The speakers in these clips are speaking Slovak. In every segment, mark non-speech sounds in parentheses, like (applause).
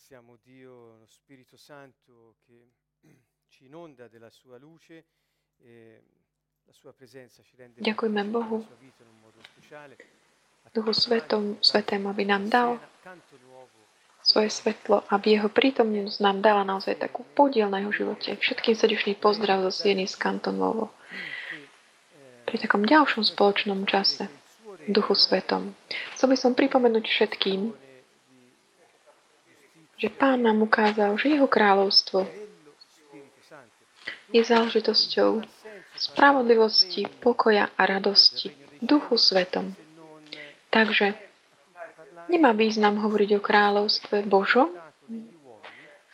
Ringraziamo Dio, lo Spirito Santo che (clears throat) ci inonda della sua luce e la sua presenza ci rende Ďakujeme Bohu. Duchu Svetom, Svetému, aby nám dal svoje svetlo, aby jeho prítomnosť nám dala naozaj takú podiel na jeho živote. Všetkým srdečný pozdrav zo Sieny z Kantonovo. Pri takom ďalšom spoločnom čase Duchu Svetom. Chcel by som pripomenúť všetkým, že Pán nám ukázal, že jeho kráľovstvo je záležitosťou spravodlivosti, pokoja a radosti Duchu Svetom. Takže nemá význam hovoriť o kráľovstve Božom,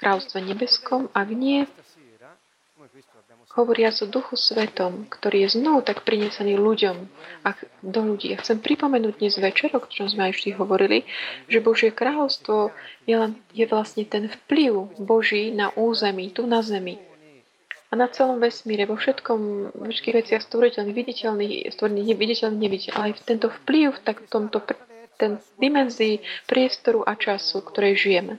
kráľovstve nebeskom, ak nie hovoriac o Duchu Svetom, ktorý je znovu tak prinesený ľuďom a do ľudí. Ja chcem pripomenúť dnes večer, o ktorom sme aj vždy hovorili, že Božie kráľovstvo je, len, je vlastne ten vplyv Boží na území, tu na zemi. A na celom vesmíre, vo všetkom, vo všetkých veciach stvoriteľných, viditeľných, stvorených, neviditeľných, neviditeľných, ale aj v tento vplyv v tak, tomto ten dimenzii priestoru a času, v ktorej žijeme.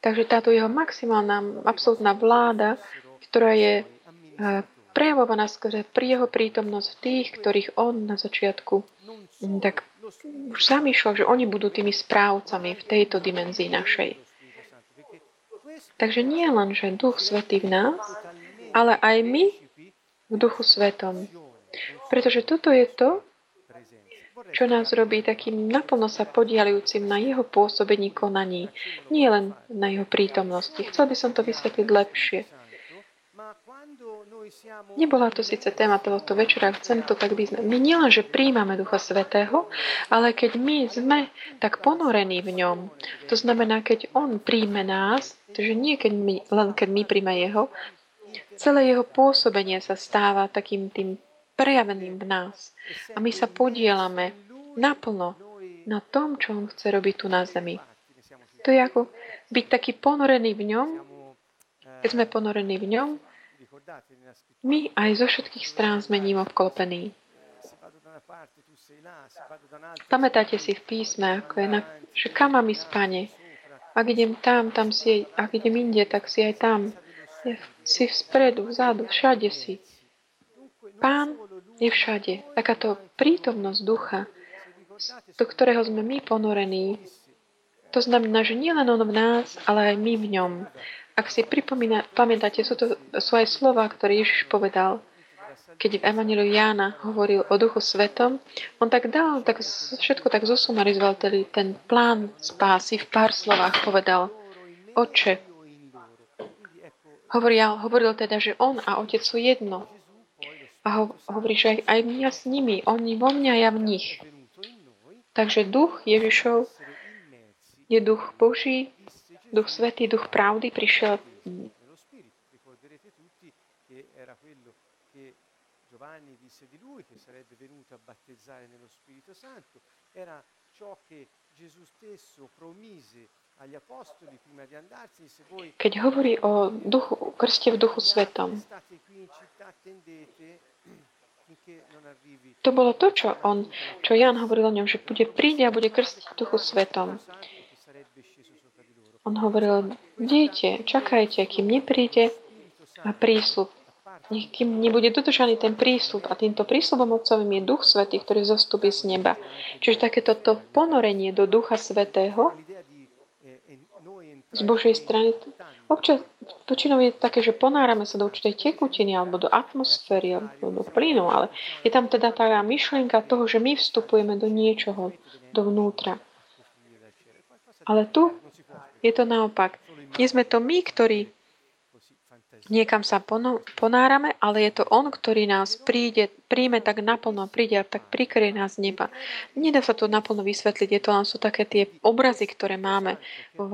Takže táto jeho maximálna, absolútna vláda, ktorá je prejavovaná skrze jeho prítomnosť tých, ktorých on na začiatku tak už zamýšľal, že oni budú tými správcami v tejto dimenzii našej. Takže nie len, že Duch Svetý v nás, ale aj my v Duchu Svetom. Pretože toto je to, čo nás robí takým naplno sa podialujúcim na jeho pôsobení konaní, nie len na jeho prítomnosti. Chcel by som to vysvetliť lepšie. Nebola to síce téma tohoto večera, chcem to tak vyznať. My nielenže príjmame Ducha Svetého, ale keď my sme tak ponorení v ňom, to znamená, keď On príjme nás, takže nie keď my, len keď my príjme Jeho, celé Jeho pôsobenie sa stáva takým tým prejaveným v nás. A my sa podielame naplno na tom, čo On chce robiť tu na zemi. To je ako byť taký ponorený v ňom, keď sme ponorení v ňom, my aj zo všetkých strán sme ním obklopení. Pamätáte si v písme, ako je na, že kam mám ísť, pane? Ak idem tam, tam si, ak idem inde, tak si aj tam. Si vzpredu, vzadu, všade si. Pán je všade. Takáto prítomnosť ducha, do ktorého sme my ponorení, to znamená, že nielen on v nás, ale aj my v ňom. Ak si pripomína, pamätáte, sú to sú aj slova, ktoré Ježiš povedal, keď v Evangeliu Jána hovoril o Duchu Svetom, on tak dal, tak všetko tak zosumarizoval, tedy ten plán spásy v pár slovách povedal, Oče, hovoril, hovoril teda, že on a Otec sú jedno. A ho, hovorí, že aj, aj mňa s nimi, oni vo mňa, ja v nich. Takže duch Ježišov je duch Boží, Duch Svetý, Duch pravdy prišiel era ciò che Gesù stesso promise agli apostoli prima di andarsene, se voi Keď hovorí o duchu, krste v duchu svetom, to bolo to, čo on, čo Jan hovoril o ňom, že bude príde a bude krstiť duchu svetom. On hovoril, dieťa, čakajte, kým nepríde a prísľub. Nech kým nebude dodržaný ten prísľub a týmto prísľubom Otcovým je Duch Svetý, ktorý zostupí z neba. Čiže takéto to ponorenie do Ducha Svetého z Božej strany. Občas väčšinou je také, že ponárame sa do určitej tekutiny alebo do atmosféry alebo do plynu, ale je tam teda tá myšlienka toho, že my vstupujeme do niečoho, dovnútra. Ale tu je to naopak. Nie sme to my, ktorí niekam sa ponárame, ale je to On, ktorý nás príde, príjme tak naplno, príde a tak prikrie nás z neba. Nedá sa to naplno vysvetliť, je to len sú také tie obrazy, ktoré máme vo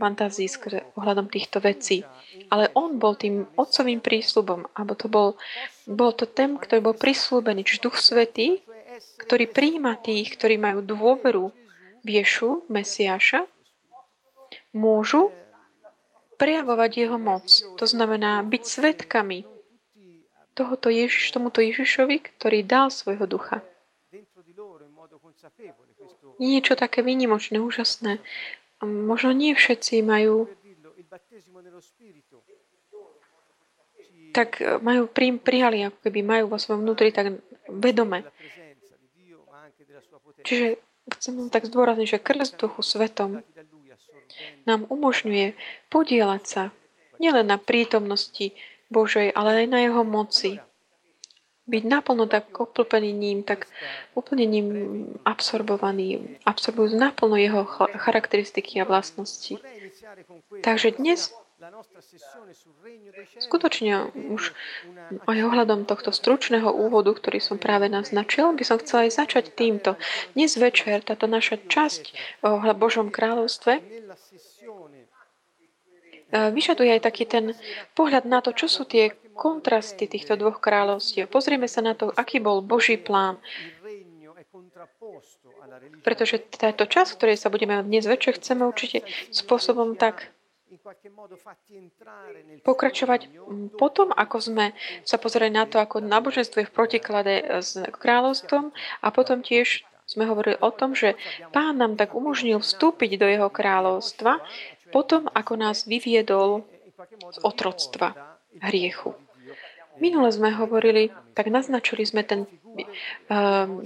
fantázii ohľadom týchto vecí. Ale On bol tým otcovým prísľubom, alebo to bol, bol to ten, ktorý bol prislúbený, čiže Duch Svetý, ktorý príjma tých, ktorí majú dôveru v Ješu, Mesiáša, môžu prejavovať jeho moc. To znamená byť svetkami tohoto Ježiš, tomuto Ježišovi, ktorý dal svojho ducha. Niečo také výnimočné, úžasné. možno nie všetci majú tak e, majú pri, prijali, ako keby majú vo svojom vnútri tak vedome. Čiže chcem tak zdôrazniť, že krst duchu svetom nám umožňuje podielať sa nielen na prítomnosti Božej, ale aj na jeho moci. Byť naplno tak oplpený ním, tak úplne ním absorbovaný, absorbujú naplno jeho charakteristiky a vlastnosti. Takže dnes Skutočne už aj ohľadom tohto stručného úvodu, ktorý som práve naznačil, by som chcela aj začať týmto. Dnes večer táto naša časť o Božom kráľovstve vyžaduje aj taký ten pohľad na to, čo sú tie kontrasty týchto dvoch kráľovstiev. Pozrieme sa na to, aký bol Boží plán. Pretože táto časť, ktorej sa budeme dnes večer, chceme určite spôsobom tak pokračovať potom, ako sme sa pozerali na to, ako náboženstvo je v protiklade s kráľovstvom a potom tiež sme hovorili o tom, že pán nám tak umožnil vstúpiť do jeho kráľovstva potom, ako nás vyviedol z otroctva hriechu. Minule sme hovorili, tak naznačili sme ten um,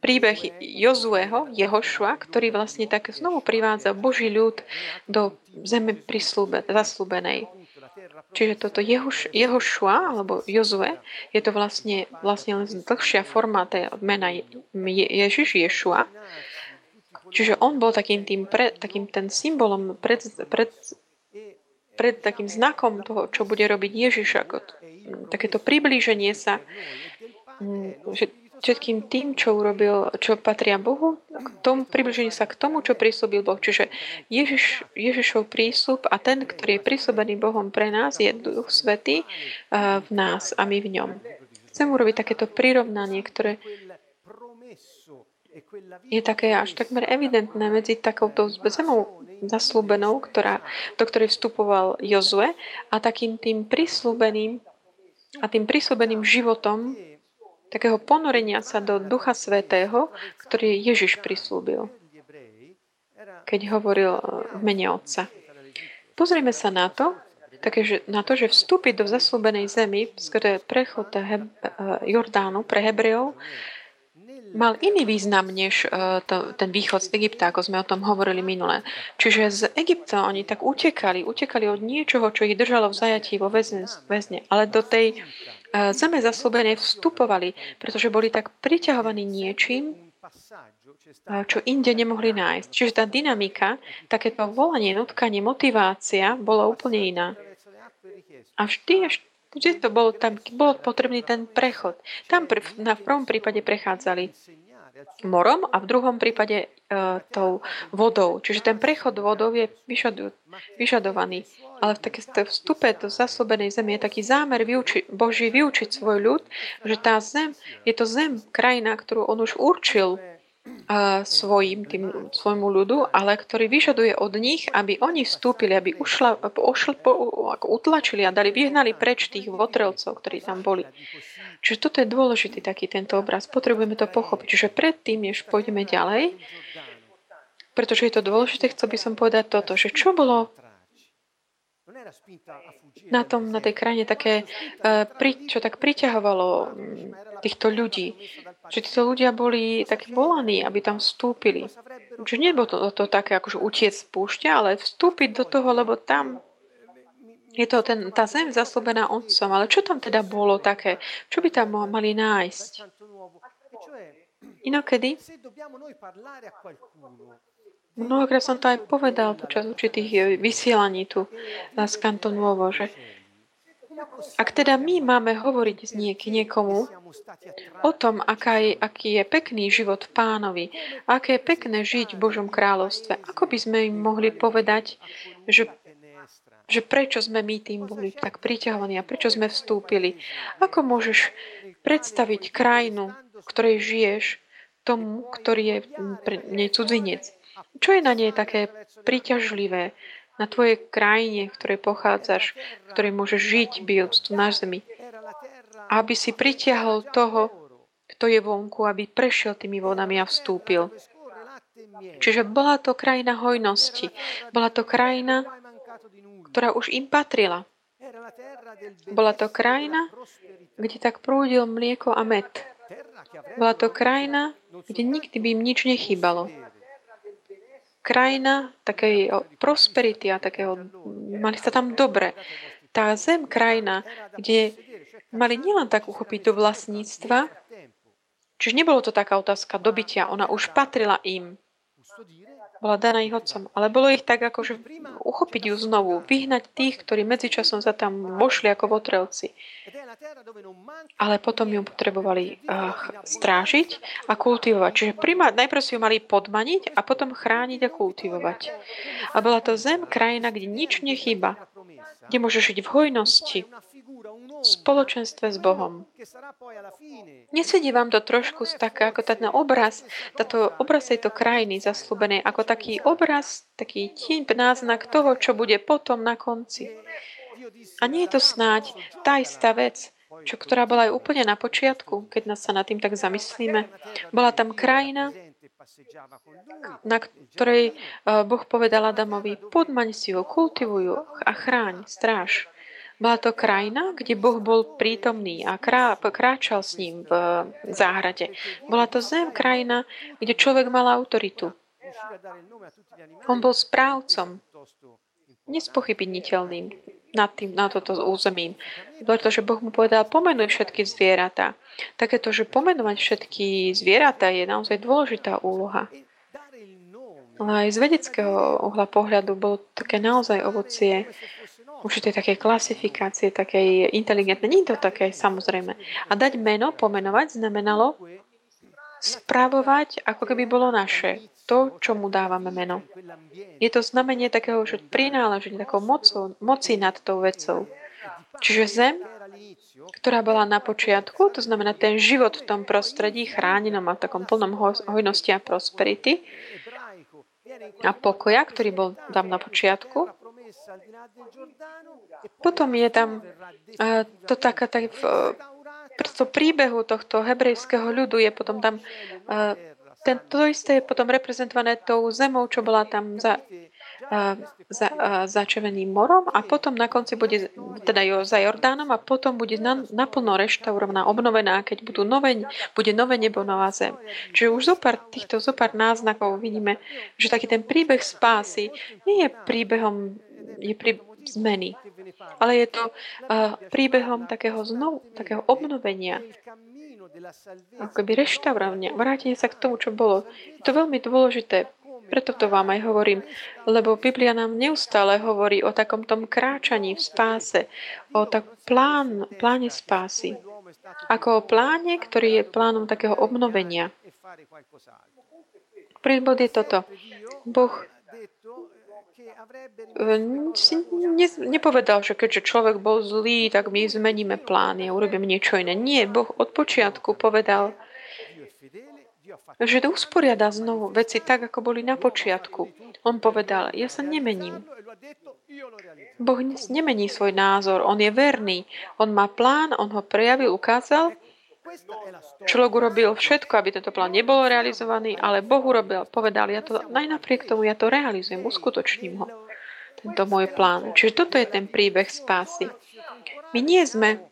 príbeh Jozueho, Jehošua, ktorý vlastne tak znovu privádza Boží ľud do zeme zaslúbenej. Čiže toto Jehoš, Jehošua, alebo Jozue, je to vlastne, vlastne len dlhšia forma tej mena Ježiš Ješua. Čiže on bol takým, tým pre, takým ten symbolom pred, pred, pred takým znakom toho, čo bude robiť Ježiš, ako takéto priblíženie sa, že všetkým tým, čo urobil, čo patria Bohu, k tomu, približenie sa k tomu, čo prísľubil Boh. Čiže Ježiš, Ježišov prísľub a ten, ktorý je prísľubený Bohom pre nás, je Duch Svetý v nás a my v ňom. Chcem urobiť takéto prirovnanie, ktoré je také až takmer evidentné medzi takouto zemou zaslúbenou, ktorá, do ktorej vstupoval Jozue a takým tým prislúbeným a tým prislúbeným životom, takého ponorenia sa do Ducha Svetého, ktorý Ježiš prislúbil, keď hovoril v mene Otca. Pozrieme sa na to, také, že, na to, že vstúpiť do zaslúbenej zemi, skrze prechod Heb- Jordánu pre Hebrejov, mal iný význam než uh, to, ten východ z Egypta, ako sme o tom hovorili minule. Čiže z Egypta oni tak utekali, utekali od niečoho, čo ich držalo v zajatí vo väzne, ale do tej zeme zaslúbenej vstupovali, pretože boli tak priťahovaní niečím, čo inde nemohli nájsť. Čiže tá dynamika, takéto volanie, nutkanie, motivácia bola úplne iná. A vždy, vždy to bolo, tam bol potrebný ten prechod. Tam pr- na, prvom prípade prechádzali morom a v druhom prípade uh, tou vodou. Čiže ten prechod vodou je vyžadu, vyžadovaný. Ale v takéto vstupe do zaslúbenej zemi je taký zámer vyuči, Boží vyučiť svoj ľud, že tá zem, je to zem, krajina, ktorú on už určil svojim, tým, svojmu ľudu, ale ktorý vyžaduje od nich, aby oni vstúpili, aby ušla, pošl, po, ako utlačili a dali, vyhnali preč tých votrelcov, ktorí tam boli. Čiže toto je dôležitý taký tento obraz. Potrebujeme to pochopiť. Čiže predtým, než pôjdeme ďalej, pretože je to dôležité, chcel by som povedať toto, že čo bolo na tom, na tej krajine také, uh, čo tak priťahovalo mm, týchto ľudí. Že títo ľudia boli tak volaní, aby tam vstúpili. Čiže nebolo to, to také akože utiec z púšťa, ale vstúpiť do toho, lebo tam je to ten, tá zem zaslúbená otcom, ale čo tam teda bolo také? Čo by tam mali nájsť? Inokedy Mnohokrát som to aj povedal počas určitých eh, vysielaní tu z Kantonovo, že ak teda my máme hovoriť s niek- niekomu o tom, aká je, aký je pekný život v pánovi, aké je pekné žiť v Božom kráľovstve, ako by sme im mohli povedať, že že prečo sme my tým boli tak priťahovaní a prečo sme vstúpili. Ako môžeš predstaviť krajinu, v ktorej žiješ, tomu, ktorý je pre nej cudzinec? Čo je na nej také príťažlivé na tvojej krajine, v ktorej pochádzaš, v ktorej môžeš žiť, byť tu na zemi? Aby si pritiahol toho, kto je vonku, aby prešiel tými vodami a vstúpil. Čiže bola to krajina hojnosti. Bola to krajina, ktorá už im patrila. Bola to krajina, kde tak prúdil mlieko a med. Bola to krajina, kde nikdy by im nič nechýbalo. Krajina takej prosperity a takého, mali sa tam dobre. Tá zem, krajina, kde mali nielen tak uchopiť do vlastníctva, čiže nebolo to taká otázka dobytia, ona už patrila im bola daná ich otcom. Ale bolo ich tak, akože uchopiť ju znovu, vyhnať tých, ktorí medzičasom sa tam vošli ako votrelci. Ale potom ju potrebovali uh, strážiť a kultivovať. Čiže prima, najprv si ju mali podmaniť a potom chrániť a kultivovať. A bola to zem, krajina, kde nič nechýba, kde môžeš žiť v hojnosti, spoločenstve s Bohom. Nesedí vám to trošku tak, ako ten obraz, táto obraz tejto krajiny zaslúbenej, ako taký obraz, taký tieň, náznak toho, čo bude potom na konci. A nie je to snáď tá istá vec, čo, ktorá bola aj úplne na počiatku, keď nás sa nad tým tak zamyslíme. Bola tam krajina, na ktorej eh, Boh povedal Adamovi, podmaň si ho, kultivujú a chráň, stráž. Bola to krajina, kde Boh bol prítomný a krá, kráčal s ním v záhrade. Bola to zem, krajina, kde človek mal autoritu. On bol správcom, nespochybniteľným nad, tým, nad toto územím. Pretože Boh mu povedal, pomenuj všetky zvieratá. Takéto, že pomenovať všetky zvieratá je naozaj dôležitá úloha. Ale aj z vedeckého uhla pohľadu bolo také naozaj ovocie určitej takej klasifikácie, takej inteligentnej. Nie je to také samozrejme. A dať meno, pomenovať, znamenalo správovať, ako keby bolo naše. To, čo mu dávame meno. Je to znamenie takého, že prináleženie, takou mocou, moci nad tou vecou. Čiže zem, ktorá bola na počiatku, to znamená ten život v tom prostredí chránenom a v takom plnom hojnosti a prosperity a pokoja, ktorý bol tam na počiatku, potom je tam to taká tak v uh, príbehu tohto hebrejského ľudu je potom tam ten, to isté je potom reprezentované tou zemou, čo bola tam za, za, začeveným morom a potom na konci bude teda jo, za Jordánom a potom bude na, naplno reštaurovaná, obnovená, keď budú nové, bude nové nebo, nová zem. Čiže už zopár týchto zopár náznakov vidíme, že taký ten príbeh spásy nie je príbehom je pri zmeny. Ale je to uh, príbehom takého znovu, takého obnovenia, ako reštaurovania, vrátenie sa k tomu, čo bolo. Je to veľmi dôležité, preto to vám aj hovorím, lebo Biblia nám neustále hovorí o takom tom kráčaní v spáse, o tak plán, pláne spásy. Ako o pláne, ktorý je plánom takého obnovenia. Prvý bod je toto. Boh si ne, nepovedal, že keďže človek bol zlý, tak my zmeníme plány a urobíme niečo iné. Nie, Boh od počiatku povedal, že to usporiada znovu veci tak, ako boli na počiatku. On povedal, ja sa nemením. Boh nemení svoj názor, on je verný. On má plán, on ho prejavil, ukázal Človek urobil všetko, aby tento plán nebol realizovaný, ale Boh urobil, povedal, ja to, aj napriek tomu ja to realizujem, uskutočním ho. Tento môj plán. Čiže toto je ten príbeh spásy. My nie sme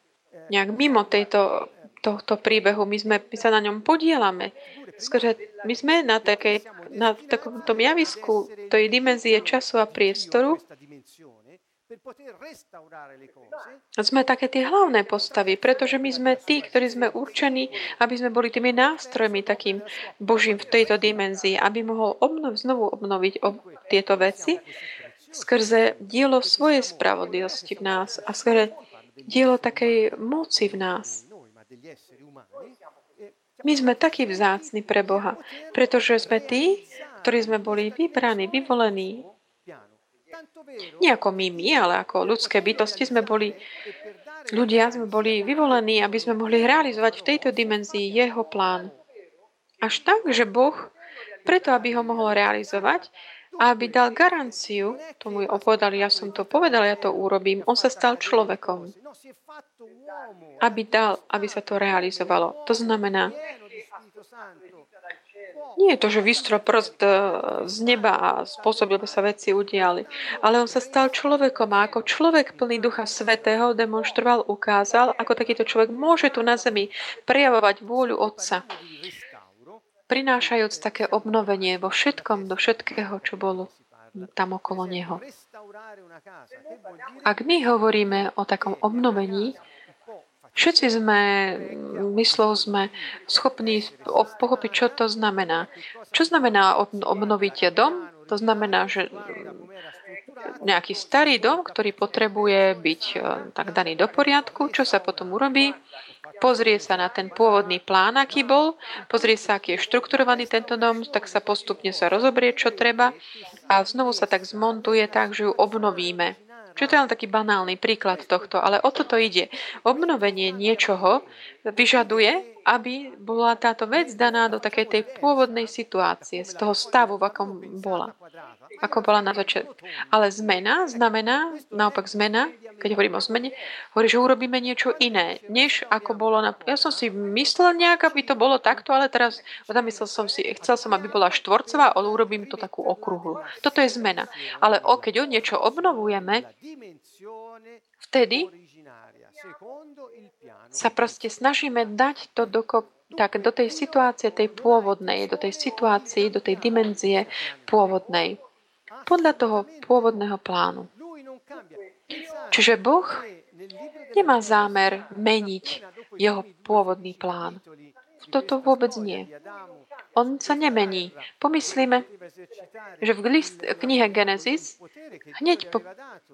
nejak mimo tejto, tohto príbehu, my, sme, my sa na ňom podielame. Skôr, my sme na, takej, na takom tom javisku tej dimenzie času a priestoru, sme také tie hlavné postavy, pretože my sme tí, ktorí sme určení, aby sme boli tými nástrojmi takým Božím v tejto dimenzii, aby mohol obnov, znovu obnoviť ob, tieto veci skrze dielo svojej spravodlivosti v nás a skrze dielo takej moci v nás. My sme takí vzácni pre Boha, pretože sme tí, ktorí sme boli vybraní, vyvolení nie ako my, my, ale ako ľudské bytosti sme boli, ľudia sme boli vyvolení, aby sme mohli realizovať v tejto dimenzii jeho plán. Až tak, že Boh, preto aby ho mohol realizovať, aby dal garanciu, tomu je opovedal, ja som to povedal, ja to urobím, on sa stal človekom. Aby dal, aby sa to realizovalo. To znamená, Nie je to, že vystrel prst e, z neba a spôsobil, sa veci udiali. Ale on sa stal človekom a ako človek plný Ducha Svetého demonstroval, ukázal, ako takýto človek môže tu na zemi prejavovať vôľu Otca prinášajúc také obnovenie vo všetkom, do všetkého, čo bolo tam okolo neho. Ak my hovoríme o takom obnovení, všetci sme, myslou sme schopní pochopiť, čo to znamená. Čo znamená obnoviť dom? To znamená, že nejaký starý dom, ktorý potrebuje byť eh, tak daný do poriadku, čo sa potom urobí? pozrie sa na ten pôvodný plán, aký bol, pozrie sa, aký je štrukturovaný tento dom, tak sa postupne sa rozobrie, čo treba a znovu sa tak zmontuje tak, že ju obnovíme. Čiže to je len taký banálny príklad tohto, ale o toto ide. Obnovenie niečoho vyžaduje, aby bola táto vec daná do takej tej pôvodnej situácie, z toho stavu, v akom bola ako bola na začiatku. Ale zmena znamená, naopak zmena, keď hovorím o zmene, hovorí, že urobíme niečo iné, než ako bolo na... Ja som si myslel nejak, aby to bolo takto, ale teraz zamyslel som si, chcel som, aby bola štvorcová, ale urobím to takú okruhlu. Toto je zmena. Ale o, keď o niečo obnovujeme, vtedy sa proste snažíme dať to dokop, tak do tej situácie, tej pôvodnej, do tej situácii, do tej dimenzie pôvodnej podľa toho pôvodného plánu. Čiže Boh nemá zámer meniť jeho pôvodný plán. Toto vôbec nie. On sa nemení. Pomyslíme, že v list, knihe Genesis, hneď po,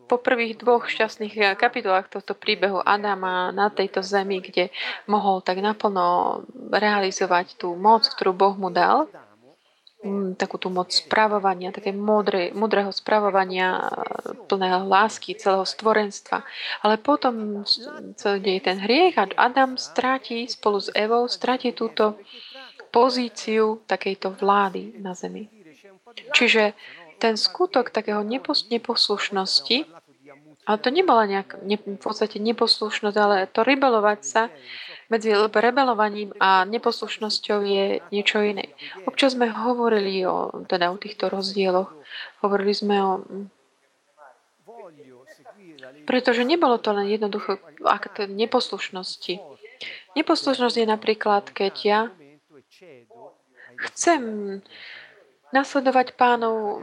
po prvých dvoch šťastných kapitolách tohto príbehu Adama na tejto zemi, kde mohol tak naplno realizovať tú moc, ktorú Boh mu dal, takú tú moc spravovania, také múdre, múdreho spravovania, plného lásky celého stvorenstva. Ale potom sa deje ten hriech a Adam stráti spolu s Evou, stráti túto pozíciu takejto vlády na zemi. Čiže ten skutok takého neposlušnosti, ale to nebola nejak, ne, v podstate neposlušnosť, ale to rebelovať sa, medzi rebelovaním a neposlušnosťou je niečo iné. Občas sme hovorili o, teda o týchto rozdieloch. Hovorili sme o pretože nebolo to len jednoducho akt neposlušnosti. Neposlušnosť je napríklad, keď ja chcem nasledovať pánov,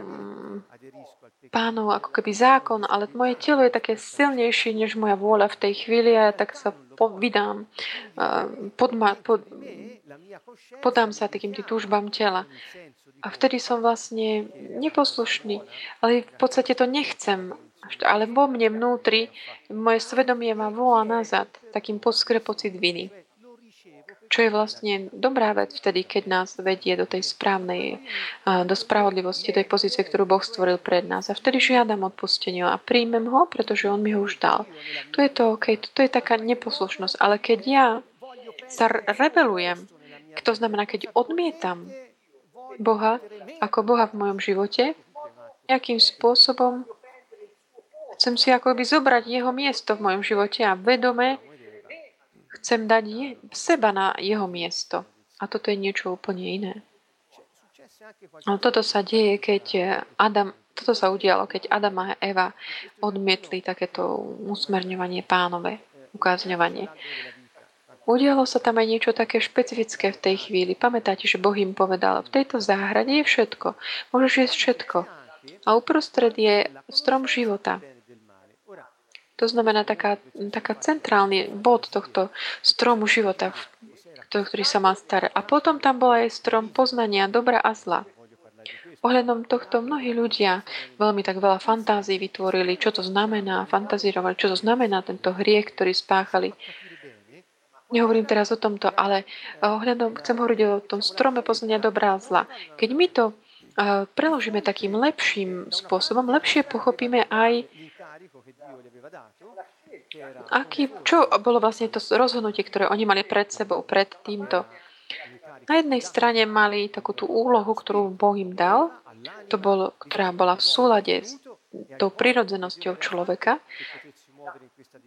pánov ako keby zákon, ale moje telo je také silnejšie než moja vôľa v tej chvíli a ja tak sa vydám, podma, pod, podám sa takým tým túžbám tela. A vtedy som vlastne neposlušný, ale v podstate to nechcem. Ale vo mne vnútri moje svedomie ma volá nazad, takým podskre pocit viny čo je vlastne dobrá vec vtedy, keď nás vedie do tej správnej, do spravodlivosti, tej pozície, ktorú Boh stvoril pred nás. A vtedy žiadam odpustenie a príjmem ho, pretože On mi ho už dal. To je to OK, to je taká neposlušnosť. Ale keď ja sa rebelujem, to znamená, keď odmietam Boha ako Boha v mojom živote, nejakým spôsobom chcem si akoby zobrať jeho miesto v mojom živote a vedome Chcem dať je, seba na jeho miesto. A toto je niečo úplne iné. Ale toto sa deje, keď Adam, toto sa udialo, keď Adam a Eva odmietli takéto usmerňovanie pánové, ukázňovanie. Udialo sa tam aj niečo také špecifické v tej chvíli. Pamätáte, že Boh im povedal, v tejto záhrade je všetko. Môžeš jesť všetko. A uprostred je strom života. To znamená taká, taká centrálny bod tohto stromu života, ktorý sa má staré. A potom tam bol aj strom poznania dobra a zla. Ohľadom tohto mnohí ľudia veľmi tak veľa fantázií vytvorili, čo to znamená, fantazírovali, čo to znamená tento hriech, ktorý spáchali. Nehovorím teraz o tomto, ale ohľadom, chcem hovoriť o tom strome poznania dobrá a zla. Keď my to preložíme takým lepším spôsobom, lepšie pochopíme aj Aký, čo bolo vlastne to rozhodnutie, ktoré oni mali pred sebou, pred týmto? Na jednej strane mali takú tú úlohu, ktorú Boh im dal, to bolo, ktorá bola v súlade s tou prirodzenosťou človeka.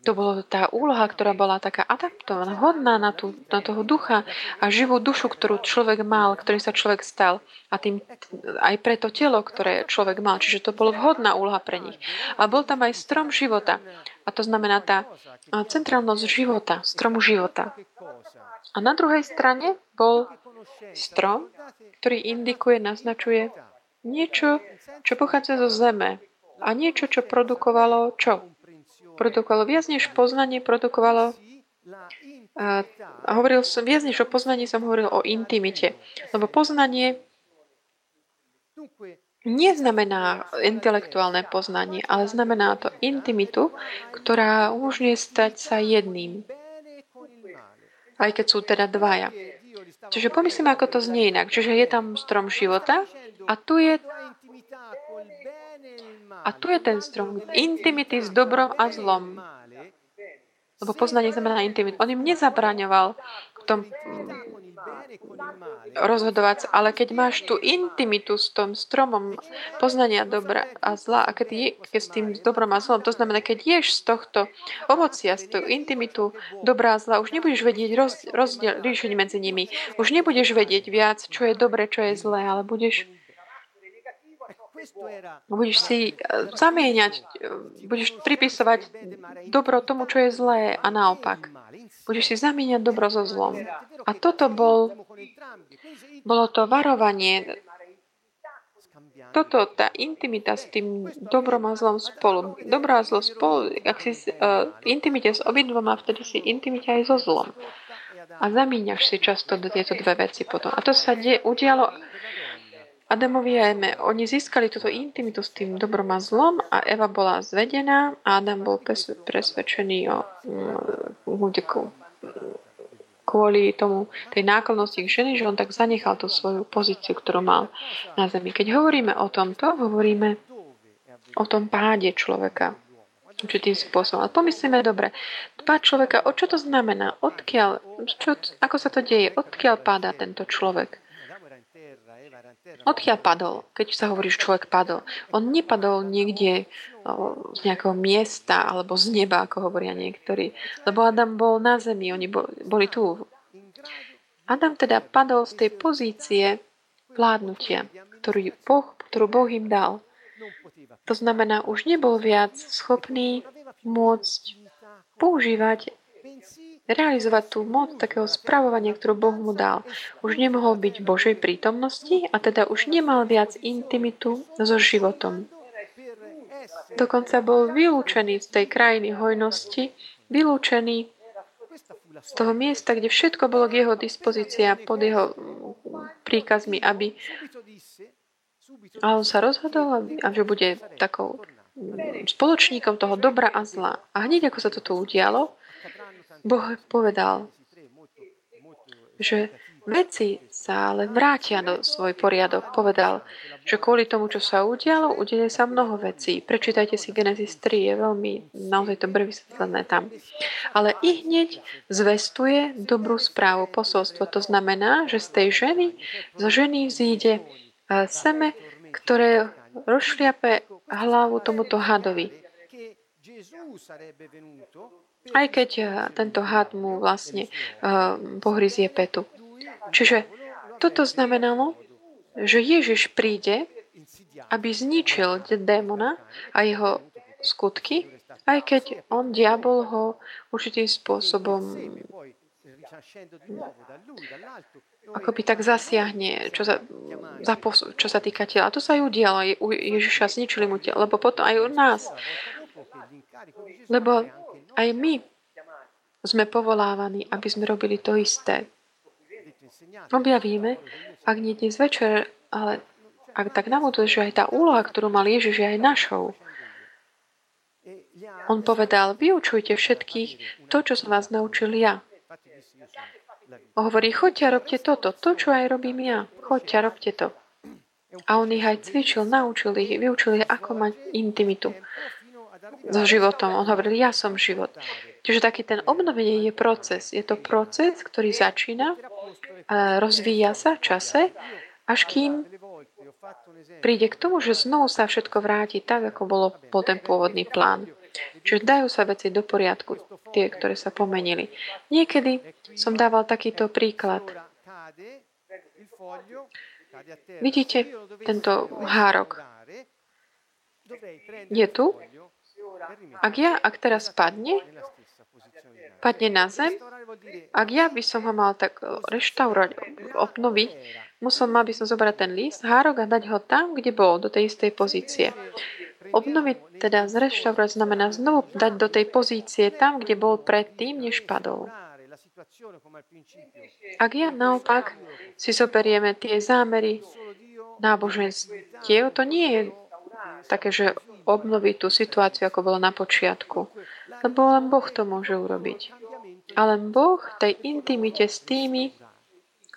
To bola tá úloha, ktorá bola taká adaptovaná, hodná na, tú, na toho ducha a živú dušu, ktorú človek mal, ktorý sa človek stal. A tým aj pre to telo, ktoré človek mal. Čiže to bolo vhodná úloha pre nich. A bol tam aj strom života. A to znamená tá centrálnosť života, stromu života. A na druhej strane bol strom, ktorý indikuje, naznačuje niečo, čo pochádza zo zeme a niečo, čo produkovalo čo? Produkovalo viac než poznanie, produkovalo a, hovoril som, viac než o poznaní som hovoril o intimite. Lebo poznanie neznamená intelektuálne poznanie, ale znamená to intimitu, ktorá umožňuje stať sa jedným. Aj keď sú teda dvaja. Čiže pomyslíme, ako to znie inak. Čiže je tam strom života a tu je a tu je ten strom intimity s dobrom a zlom. Lebo poznanie znamená intimitu. On im nezabraňoval v tom rozhodovať ale keď máš tú intimitu s tom stromom poznania dobra a zla a keď, je, keď s tým dobrom a zlom, to znamená, keď ješ z tohto ovocia, z tú intimitu dobra a zla, už nebudeš vedieť roz, rozdiel, medzi nimi. Už nebudeš vedieť viac, čo je dobre, čo je zlé, ale budeš Budeš si eh, zamieňať, eh, budeš pripisovať dobro tomu, čo je zlé a naopak. Budeš si zamieňať dobro so zlom. A toto bol, bolo to varovanie, toto, tá intimita s tým dobrom a zlom spolu. Dobro a zlo spolu, ak si uh, intimite s obidvoma, vtedy si intimite aj so zlom. A zamíňaš si často tieto dve veci potom. A to sa de- udialo Adamovi a Eme, oni získali túto intimitu s tým dobrom a zlom a Eva bola zvedená a Adam bol presvedčený o mm, kvôli tomu, tej náklonnosti k ženy, že on tak zanechal tú svoju pozíciu, ktorú mal na zemi. Keď hovoríme o tomto, hovoríme o tom páde človeka určitým spôsobom. Ale pomyslíme dobre, pád človeka, o čo to znamená? Odkiaľ, čo, ako sa to deje? Odkiaľ páda tento človek? Odkiaľ padol, keď sa hovorí, že človek padol? On nepadol niekde z nejakého miesta alebo z neba, ako hovoria niektorí. Lebo Adam bol na zemi, oni boli tu. Adam teda padol z tej pozície vládnutia, ktorú boh, ktorú boh im dal. To znamená, už nebol viac schopný môcť používať realizovať tú moc takého spravovania, ktorú Boh mu dal. Už nemohol byť v Božej prítomnosti a teda už nemal viac intimitu so životom. Dokonca bol vylúčený z tej krajiny hojnosti, vylúčený z toho miesta, kde všetko bolo k jeho dispozícii a pod jeho príkazmi, aby a on sa rozhodol, že bude takou spoločníkom toho dobra a zla. A hneď ako sa toto udialo, Boh povedal, že veci sa ale vrátia do svoj poriadok. Povedal, že kvôli tomu, čo sa udialo, udeje sa mnoho vecí. Prečítajte si Genesis 3, je veľmi naozaj to vysvetlené tam. Ale i hneď zvestuje dobrú správu, posolstvo. To znamená, že z tej ženy, zo ženy vzíde e, seme, ktoré rozšliape hlavu tomuto hadovi. Aj keď eh, tento had mu vlastne uh, pohryzie petu. Čiže toto znamenalo, že Ježiš príde, aby zničil démona a jeho skutky, aj keď on, diabol, ho určitým spôsobom ako by tak zasiahne, čo sa, za, čo sa týka tela. To sa aj udialo. Ježiša zničili mu telo, lebo potom aj u nás. Lebo aj my sme povolávaní, aby sme robili to isté. Objavíme, ak nie dnes večer, ale ak tak navoduje, že aj tá úloha, ktorú mal Ježiš, je aj našou. On povedal, vyučujte všetkých to, čo som vás naučil ja. Hovorí, choďte a robte toto, to, čo aj robím ja. Choďte a robte to. A on ich aj cvičil, naučil ich, vyučil ich, ako mať intimitu so životom. On hovoril, ja som život. Čiže taký ten obnovenie je proces. Je to proces, ktorý začína, rozvíja sa v čase, až kým príde k tomu, že znovu sa všetko vráti tak, ako bolo, bol ten pôvodný plán. Čiže dajú sa veci do poriadku, tie, ktoré sa pomenili. Niekedy som dával takýto príklad. Vidíte tento hárok? Je tu? Ak ja, ak teraz padne, padne na zem, ak ja by som ho mal tak reštaurovať, obnoviť, musel mal by som zobrať ten list, hárok a dať ho tam, kde bol, do tej istej pozície. Obnoviť, teda zreštaurovať, znamená znovu dať do tej pozície tam, kde bol predtým, než padol. Ak ja naopak si zoberieme tie zámery náboženstiev, to nie je také, že obnoviť tú situáciu, ako bolo na počiatku. Lebo len Boh to môže urobiť. Ale Boh tej intimite s tými,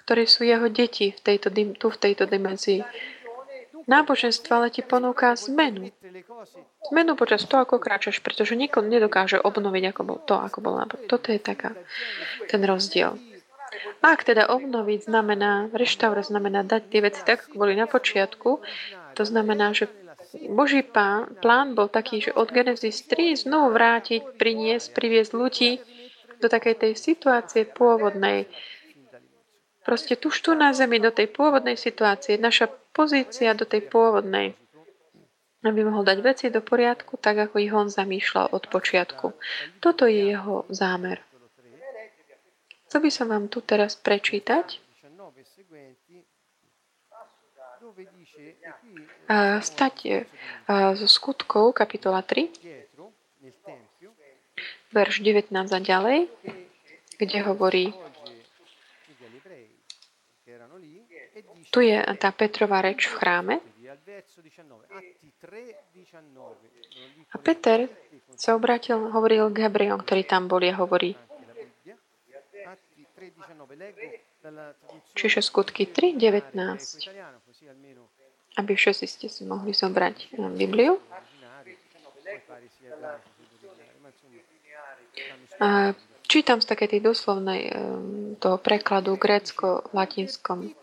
ktorí sú jeho deti v tejto, tu v tejto dimenzii. Náboženstvo ale ti ponúka zmenu. Zmenu počas toho, ako kráčaš, pretože nikto nedokáže obnoviť ako bol to, ako bol náboženstvo. Toto je taká, ten rozdiel. Ak teda obnoviť znamená, reštaurovať znamená dať tie veci tak, ako boli na počiatku, to znamená, že Boží pán, plán bol taký, že od Genesis 3 znovu vrátiť, priniesť, priviesť ľudí do takej tej situácie pôvodnej. Proste tu tu na zemi, do tej pôvodnej situácie, naša pozícia do tej pôvodnej. Aby mohol dať veci do poriadku, tak ako ich on zamýšľal od počiatku. Toto je jeho zámer. Chcel by som vám tu teraz prečítať stať zo skutkov, kapitola 3, verš 19 a ďalej, kde hovorí, tu je tá Petrová reč v chráme. A Peter sa obratil, hovoril k Hebrejom, ktorí tam boli a hovorí, Čiže skutky 3, 19 aby všetci ste si mohli zobrať eh, Bibliu. A čítam z takej tej doslovnej eh, toho prekladu grécko-latinskom.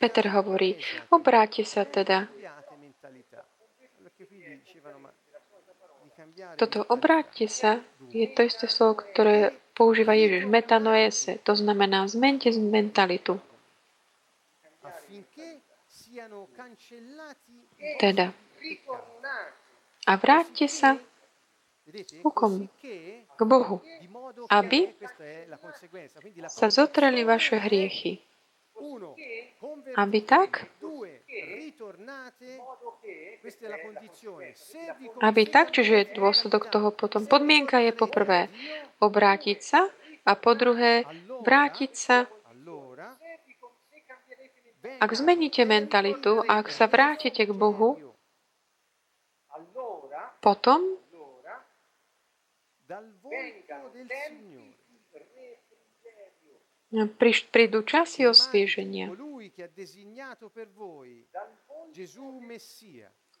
Peter hovorí, obráte sa teda. Toto obráťte sa je to isté slovo, ktoré používa Ježiš. Metanoese, to znamená zmente mentalitu. Teda. A vráťte sa ku komu? K Bohu. Aby sa zotreli vaše hriechy. Aby tak, aby tak, čiže je dôsledok toho potom. Podmienka je poprvé obrátiť sa a po druhé vrátiť sa. Ak zmeníte mentalitu, ak sa vrátite k Bohu, potom prídu časy osvieženia.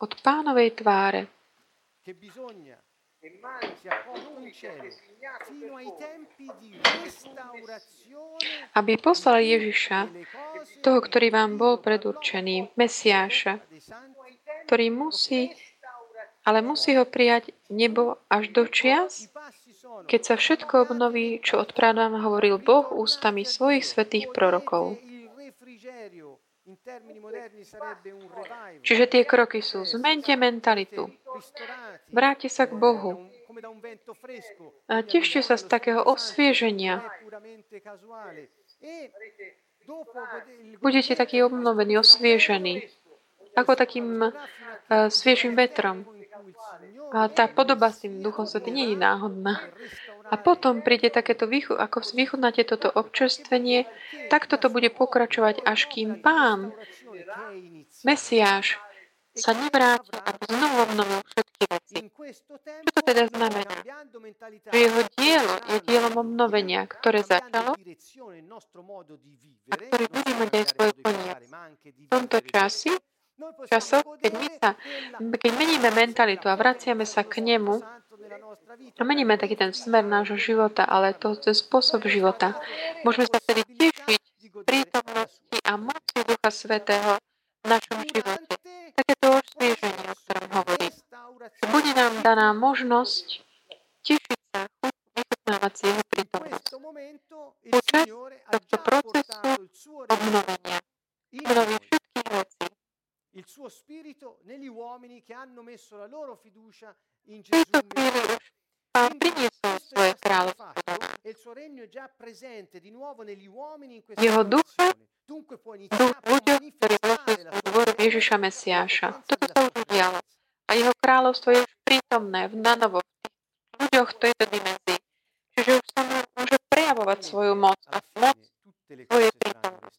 od pánovej tváre, aby poslal Ježiša, toho, ktorý vám bol predurčený, Mesiáša, ktorý musí, ale musí ho prijať nebo až do čias, keď sa všetko obnoví, čo od hovoril Boh ústami svojich svetých prorokov. Čiže tie kroky sú zmente mentalitu, vráte sa k Bohu, a tešte sa z takého osvieženia. Budete taký obnovený, osviežený, ako takým uh, sviežým vetrom. A tá podoba s tým Duchom Svetým nie je náhodná. A potom príde takéto, ako vychudnáte toto občerstvenie, tak toto bude pokračovať, až kým Pán, Mesiáš, sa nevráti a znovu obnovil všetky veci. Čo to teda znamená? Že jeho dielo je dielom obnovenia, ktoré začalo a ktoré bude mať aj svoj koniec. V tomto časi časoch, keď, my sa, keď meníme mentalitu a vraciame sa k nemu, a meníme taký ten smer nášho života, ale to je spôsob života. Môžeme sa vtedy tešiť prítomnosti a moci Ducha Ducha Svetého v našom živote. Takéto osvieženie, o ktorom hovorí. Bude nám daná možnosť tešiť sa, vychutnávať si jeho prítomnosť. Počas tohto procesu obnovenia obnoví všetky veci. Il suo spirito negli uomini che hanno messo la loro fiducia in Gesù. Svoje. Jeho duch svoj dvor Ježiša Mesiáša. Toto sa už udialo. A jeho kráľovstvo je už prítomné v nanovo v ľuďoch tejto dimenzii. Čiže už sa môže prejavovať svoju moc a moc svojej prítomnosti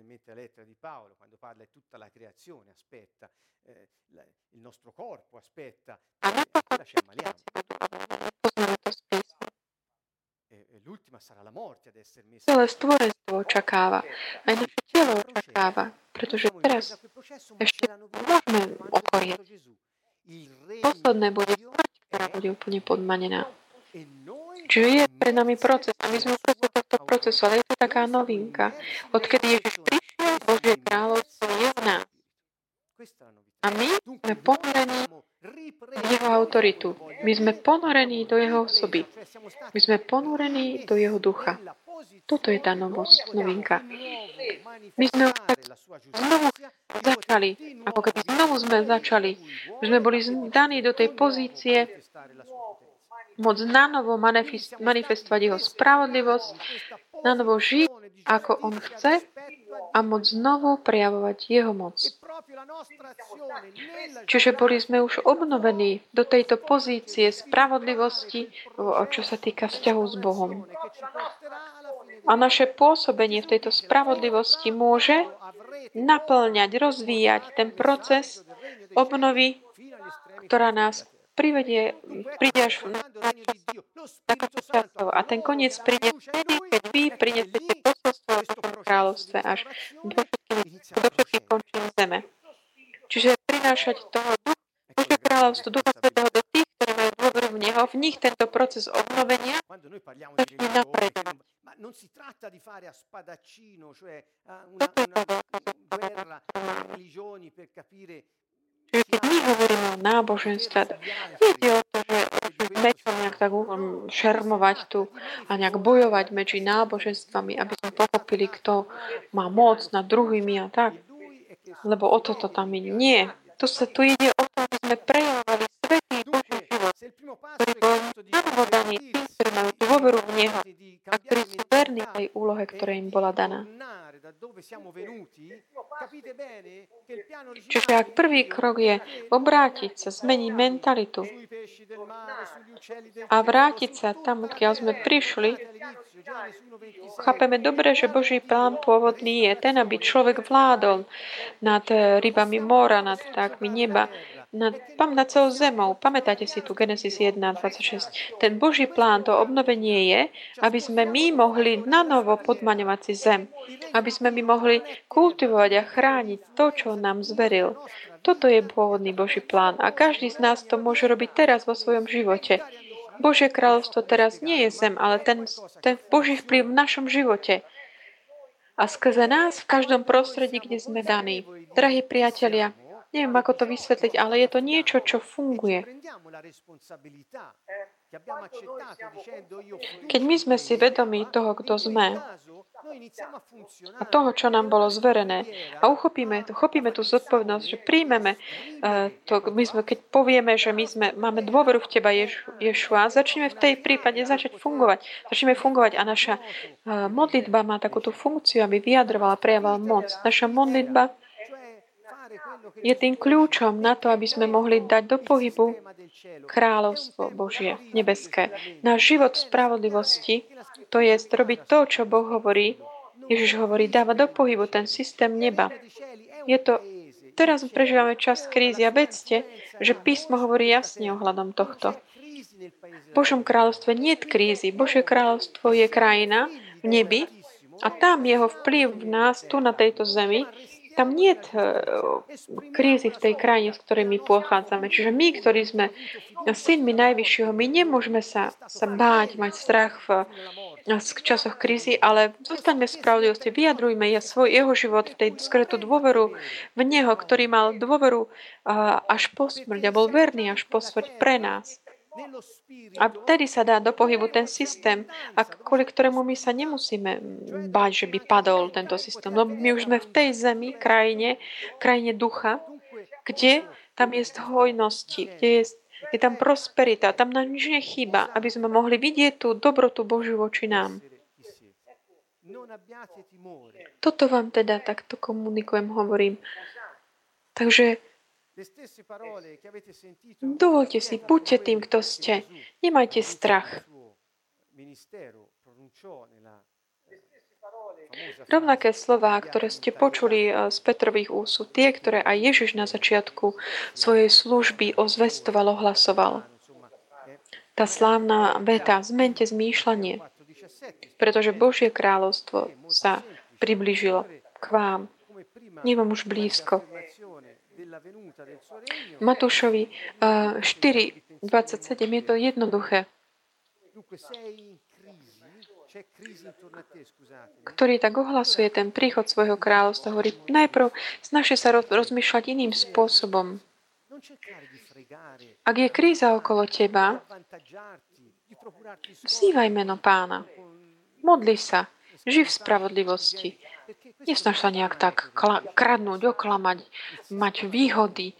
mente la lettera di Paolo quando parla di tutta la creazione, aspetta, eh, la, il nostro corpo aspetta, eh, la ci ammaliamo. L'ultima sarà la morte ad essere messa. Celé stvorenstvo očakáva. Aj naše telo očakáva, pretože teraz ešte môžeme okorieť. Posledné bude smrť, ktorá bude úplne podmanená. Čiže je pred nami proces a my sme uprostred tohto procesu, ale taká novinka. Odkedy Ježiš prišiel, Božie kráľovstvo je v nás. A my sme ponorení v jeho autoritu. My sme ponorení do jeho osoby. My sme ponorení do jeho ducha. Toto je tá novosť, novinka. My sme znovu začali, ako keby znovu sme začali. Už sme boli daní do tej pozície môcť nanovo manifestovať jeho spravodlivosť, nanovo žiť, ako on chce a môcť znovu prejavovať jeho moc. Čiže boli sme už obnovení do tejto pozície spravodlivosti, čo sa týka vzťahu s Bohom. A naše pôsobenie v tejto spravodlivosti môže naplňať, rozvíjať ten proces obnovy, ktorá nás privedie, príde až na takéto časov. A ten koniec príde vtedy, keď vy prinesete posolstvo o vašom kráľovstve až do všetkých, do všetkých končín zeme. Čiže prinášať toho ducha, Božie kráľovstvo, Ducha Svetého do tých, ktorí majú dôveru v Neho, v nich tento proces obnovenia začne napredovať. non si tratta di fare a spadaccino, cioè una, una guerra religioni per capire Čiže keď hovoríme o náboženstve, ide o to, že mečom nejak tak šermovať tu a nejak bojovať medzi náboženstvami, aby sme pochopili, kto má moc nad druhými a tak. Lebo o toto tam ide. Nie. Tu, sa, tu ide o to, aby sme prejavovali bol nanovodaný tým, ktorí majú dôveru v Neho a ktorí sú verní tej úlohe, ktorá im bola daná. Čiže ak prvý krok je obrátiť sa, zmeniť mentalitu a vrátiť sa tam, odkiaľ sme prišli, chápeme dobre, že Boží plán pôvodný je ten, aby človek vládol nad rybami mora, nad vtákmi neba, nad, nad celou zemou. Pamätáte si tu Genesis 1.26. Ten Boží plán, to obnovenie je, aby sme my mohli nanovo podmaňovať si zem. Aby sme my mohli kultivovať a chrániť to, čo on nám zveril. Toto je pôvodný Boží plán a každý z nás to môže robiť teraz vo svojom živote. Božie kráľovstvo teraz nie je zem, ale ten, ten Boží vplyv v našom živote. A skrze nás v každom prostredí, kde sme daní. Drahí priatelia, Neviem, ako to vysvetliť, ale je to niečo, čo funguje. Keď my sme si vedomí toho, kto sme a toho, čo nám bolo zverené a uchopíme, uchopíme tú zodpovednosť, že príjmeme uh, to, my sme, keď povieme, že my sme, máme dôveru v Teba, Ješu, Ješua, začneme v tej prípade začať fungovať. Začneme fungovať a naša uh, modlitba má takúto funkciu, aby vyjadrovala, prejavovala moc. Naša modlitba je tým kľúčom na to, aby sme mohli dať do pohybu kráľovstvo Božie, nebeské. Náš život spravodlivosti, to je robiť to, čo Boh hovorí. Ježiš hovorí, dáva do pohybu ten systém neba. Je to, teraz prežívame čas krízy a vedzte, že písmo hovorí jasne ohľadom tohto. V Božom kráľovstve nie je krízy. Božie kráľovstvo je krajina v nebi a tam jeho vplyv v nás, tu na tejto zemi, tam nie je krízy v tej krajine, z ktorej my pochádzame. Čiže my, ktorí sme synmi Najvyššieho, my nemôžeme sa, sa báť, mať strach v, v časoch krízy, ale zostaňme v spravodlivosti, vyjadrujme ja svoj, jeho život v tej skretú dôveru v Neho, ktorý mal dôveru až po smrť a bol verný až po smrť pre nás. A vtedy sa dá do pohybu ten systém, a kvôli ktorému my sa nemusíme báť, že by padol tento systém. No my už sme v tej zemi, krajine, krajine ducha, kde tam je hojnosti, kde je, je tam prosperita, tam nám nič nechýba, aby sme mohli vidieť tú dobrotu Božiu voči nám. Toto vám teda takto komunikujem, hovorím. Takže Dovolte si, buďte tým, kto ste. Nemajte strach. Rovnaké slová, ktoré ste počuli eh, z Petrových úst, sú tie, ktoré aj Ježiš na začiatku svojej služby ozvestoval, ohlasoval. Tá slávna veta, zmente zmýšľanie, pretože Božie kráľovstvo sa priblížilo k vám. Nie vám už blízko. Matúšovi 4, 27 je to jednoduché. Ktorý tak ohlasuje ten príchod svojho kráľovstva, hovorí, najprv snažte sa rozmýšľať iným spôsobom. Ak je kríza okolo teba, vzývaj meno pána. Modli sa. Živ v spravodlivosti. Nesnaž sa nejak tak kradnúť, oklamať, mať výhody.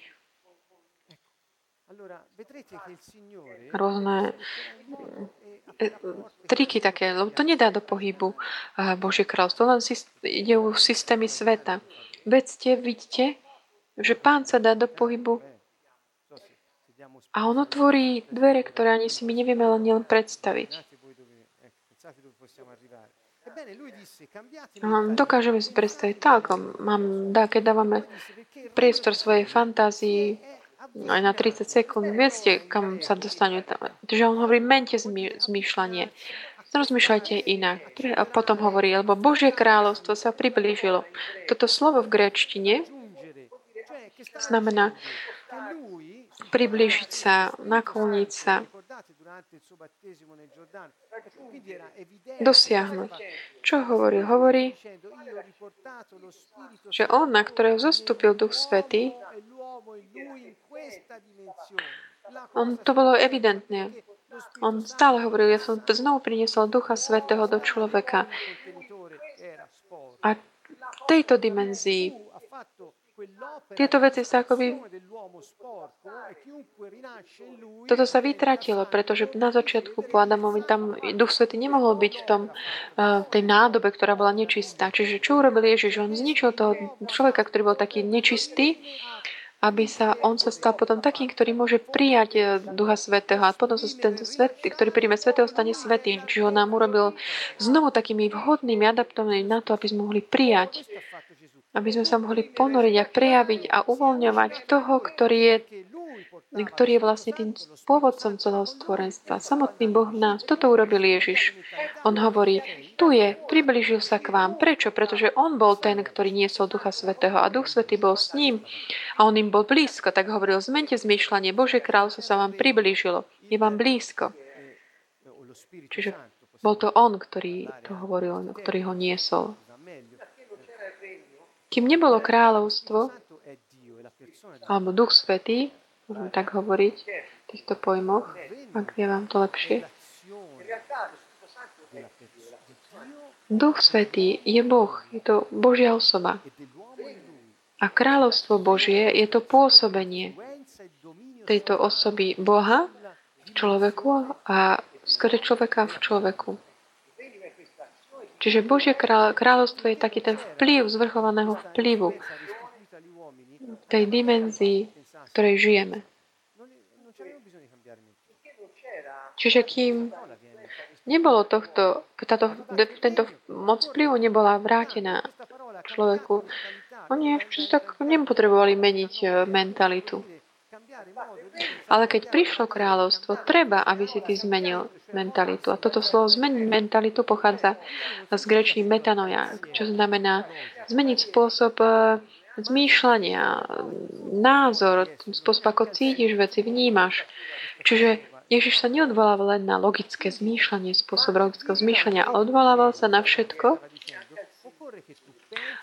Rôzne e, triky také, lebo to nedá do pohybu e, Božie kráľstvo, len ide o systémy sveta. Vedzte, vidíte, že pán sa dá do pohybu a on otvorí dvere, ktoré ani si my nevieme len, len predstaviť. Dokážeme si predstaviť tak, mám, dá, keď dávame priestor svojej fantázii aj na 30 sekúnd, viete, kam sa dostanú. Takže on hovorí, mente zmýšľanie. Rozmýšľajte inak. A potom hovorí, lebo Božie kráľovstvo sa priblížilo. Toto slovo v gréčtine znamená priblížiť sa, nakloniť sa, dosiahnuť. Čo hovorí? Hovorí, že on, na ktorého zostúpil Duch Svetý, on, to bolo evidentné. On stále hovoril, ja som znovu priniesol Ducha Svetého do človeka. A v tejto dimenzii tieto veci sa akoby... Toto sa vytratilo, pretože na začiatku po Adamovi tam Duch Svety nemohol byť v tom, uh, tej nádobe, ktorá bola nečistá. Čiže čo urobil Ježiš? On zničil toho človeka, ktorý bol taký nečistý, aby sa on sa stal potom takým, ktorý môže prijať eh, Ducha Svetého a potom sa tento svet, ktorý príjme Svetého, stane svetým. Čiže on nám urobil znovu takými vhodnými, adaptovanými na to, aby sme mohli prijať aby sme sa mohli ponoriť a prejaviť a uvoľňovať toho, ktorý je, ktorý je vlastne tým pôvodcom celého stvorenstva. Samotný Boh nás. Toto urobil Ježiš. On hovorí, tu je, približil sa k vám. Prečo? Pretože on bol ten, ktorý niesol Ducha Svetého a Duch Svetý bol s ním a on im bol blízko. Tak hovoril, zmente zmýšľanie, Bože kráľovstvo sa vám priblížilo. Je vám blízko. Čiže bol to on, ktorý to hovoril, ktorý ho niesol. Kým nebolo kráľovstvo, alebo Duch Svetý, môžeme tak hovoriť v týchto pojmoch, ak je vám to lepšie. Duch Svetý je Boh, je to Božia osoba. A kráľovstvo Božie je to pôsobenie tejto osoby Boha v človeku a skôr človeka v človeku. Čiže Božie kráľovstvo je taký ten vplyv, zvrchovaného vplyvu v tej dimenzii, v ktorej žijeme. Čiže kým nebolo tohto, táto, tento moc vplyvu nebola vrátená človeku, oni ešte tak nepotrebovali meniť mentalitu. Ale keď prišlo kráľovstvo, treba, aby si ty zmenil mentalitu. A toto slovo zmeniť mentalitu pochádza z grečí metanoja, čo znamená zmeniť spôsob e, zmýšľania, názor, spôsob, ako cítiš veci, vnímaš. Čiže Ježiš sa neodvolával len na logické zmýšľanie, spôsob logického zmýšľania, odvolával sa na všetko,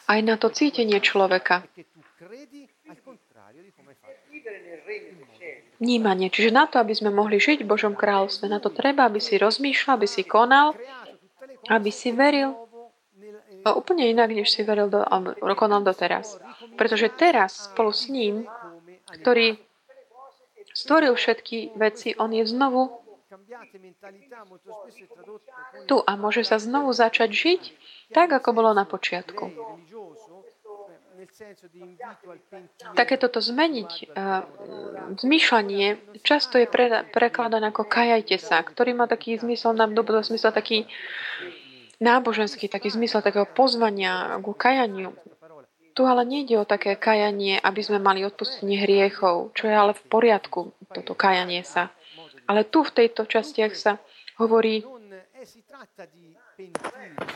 aj na to cítenie človeka. Vnímanie. Čiže na to, aby sme mohli žiť v Božom kráľovstve, na to treba, aby si rozmýšľal, aby si konal, aby si veril. A úplne inak, než si veril do, konal doteraz. Pretože teraz spolu s ním, ktorý stvoril všetky veci, on je znovu tu a môže sa znovu začať žiť tak, ako bolo na počiatku. Takéto to zmeniť, uh, zmýšľanie často je pre, prekladané ako kajajte sa, ktorý má taký zmysel, nám dobrý zmysel taký náboženský, taký zmysel takého pozvania ku kajaniu. Tu ale nejde o také kajanie, aby sme mali odpustenie hriechov, čo je ale v poriadku, toto kajanie sa. Ale tu v tejto častiach sa hovorí,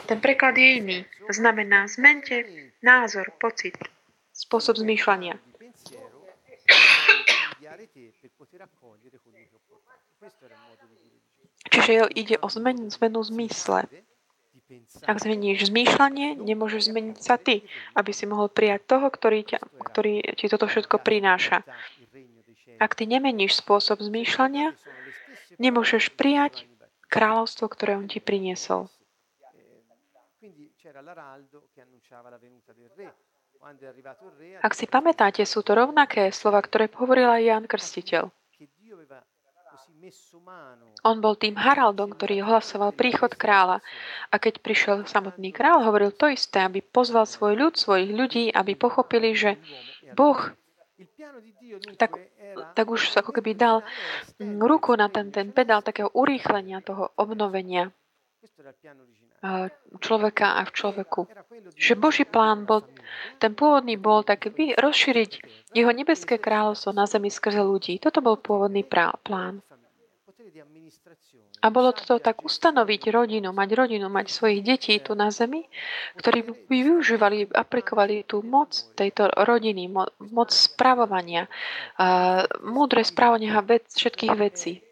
ten preklad je iný. Znamená, zmente názor, pocit, spôsob zmýšľania. Čiže ide o zmenu, zmenu zmysle. Ak zmeníš zmýšľanie, nemôžeš zmeniť sa ty, aby si mohol prijať toho, ktorý, ťa, ktorý ti toto všetko prináša. Ak ty nemeníš spôsob zmýšľania, nemôžeš prijať kráľovstvo, ktoré on ti priniesol. Ak si pamätáte, sú to rovnaké slova, ktoré hovoril aj Jan Krstiteľ. On bol tým Haraldom, ktorý ohlasoval príchod kráľa. A keď prišiel samotný král, hovoril to isté, aby pozval svoj ľud, svojich ľudí, aby pochopili, že Boh tak, tak už ako keby dal ruku na ten, ten pedál takého urýchlenia toho obnovenia človeka a v človeku. Že Boží plán bol, ten pôvodný bol tak vy, rozšíriť jeho nebeské kráľovstvo na zemi skrze ľudí. Toto bol pôvodný plán. A bolo to tak ustanoviť rodinu, mať rodinu, mať svojich detí tu na zemi, ktorí by využívali, aplikovali tú moc tejto rodiny, moc spravovania, múdre správania vec, všetkých vecí.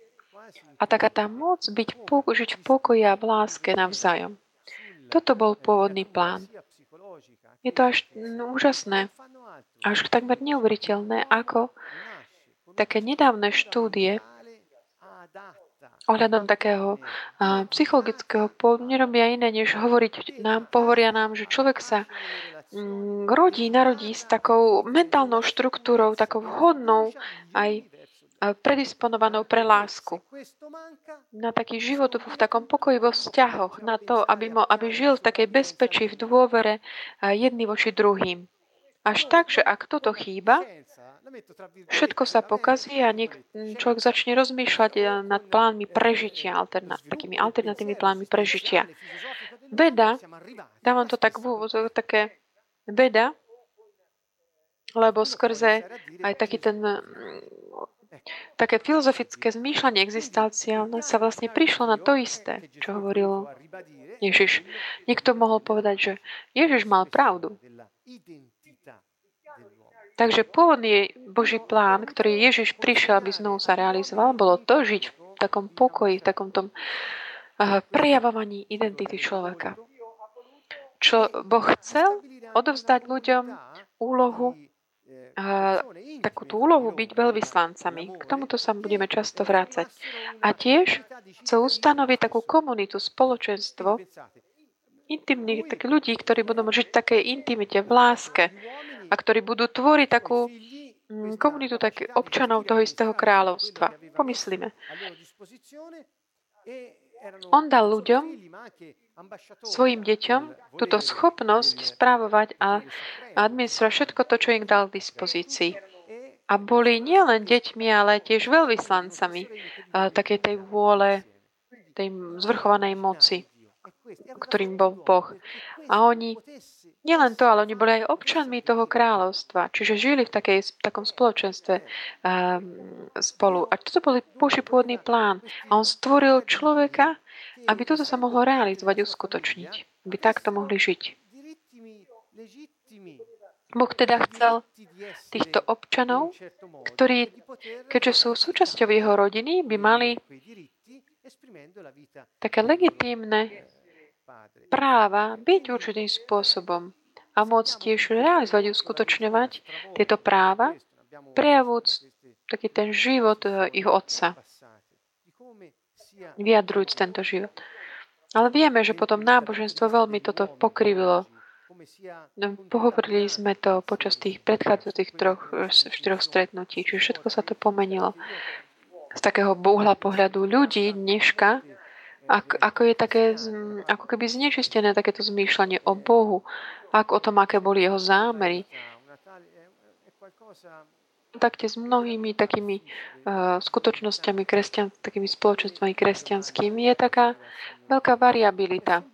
A taká tá moc byť, žiť v pokoji a v láske navzájom. Toto bol pôvodný plán. Je to až úžasné, až takmer neuveriteľné, ako také nedávne štúdie ohľadom takého uh, psychologického po, nerobia iné, než hovoriť nám, pohoria nám, že človek sa mm, rodí, narodí s takou mentálnou štruktúrou, takou vhodnou aj predisponovanou pre lásku. Na taký život v takom pokoji vo vzťahoch, na to, aby, mo, aby žil v takej bezpečí, v dôvere jedný voči druhým. Až tak, že ak toto chýba, Všetko sa pokazí a niek- človek začne rozmýšľať eh, nad plánmi prežitia, alternat- takými alternatívnymi plánmi prežitia. Beda, dávam to tak, také beda, lebo skrze aj taký ten také filozofické zmýšľanie existenciálne sa vlastne prišlo na to isté, čo hovoril Ježiš. Niekto mohol povedať, že Ježiš mal pravdu. Takže pôvodný Boží plán, ktorý Ježiš prišiel, aby znovu sa realizoval, bolo to žiť v takom pokoji, v takom tom uh, prejavovaní identity človeka. Čo Boh chcel odovzdať ľuďom úlohu, takú tú úlohu byť veľvyslancami. K tomuto sa budeme často vrácať. A tiež chcel ustanoviť takú komunitu, spoločenstvo, intimných tak ľudí, ktorí budú žiť v takej intimite, v láske, a ktorí budú tvoriť takú mm, komunitu tak občanov toho istého kráľovstva. Pomyslíme. On dal ľuďom, svojim deťom, túto schopnosť správovať a administrovať všetko to, čo im dal k dispozícii. A boli nielen deťmi, ale tiež veľvyslancami takej tej vôle, tej zvrchovanej moci, ktorým bol Boh. A oni Nielen to, ale oni boli aj občanmi toho kráľovstva, čiže žili v, takej, v takom spoločenstve um, spolu. A toto bol Boží pôvodný plán. A on stvoril človeka, aby toto sa mohlo realizovať, uskutočniť. Aby takto mohli žiť. Boh teda chcel týchto občanov, ktorí, keďže sú súčasťou jeho rodiny, by mali také legitímne práva byť určitým spôsobom a môcť tiež realizovať, uskutočňovať tieto práva, prejavúc taký ten život eh, ich otca, vyjadrujúc tento život. Ale vieme, že potom náboženstvo veľmi toto pokrivilo. No, pohovorili sme to počas tých predchádzajúcich troch, štyroch stretnutí, čiže všetko sa to pomenilo. Z takého búhla pohľadu ľudí dneška, ako, je také, ako keby znečistené takéto zmýšľanie o Bohu, ako o tom, aké boli jeho zámery. Takte s mnohými takými uh, skutočnosťami, kresťan, takými spoločenstvami kresťanskými je taká veľká variabilita.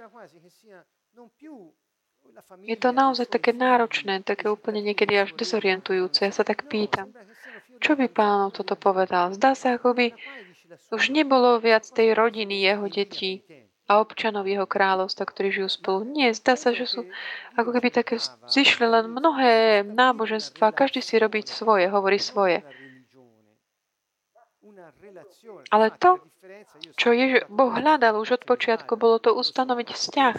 Je to naozaj také náročné, také úplne niekedy až dezorientujúce. Ja sa tak pýtam, čo by pánov toto povedal? Zdá sa, ako by už nebolo viac tej rodiny jeho detí a občanov jeho kráľovstva, ktorí žijú spolu. Nie, zdá sa, že sú ako keby také zišli len mnohé náboženstva, každý si robí svoje, hovorí svoje. Ale to, čo Jež- Boh hľadal už od počiatku, bolo to ustanoviť vzťah.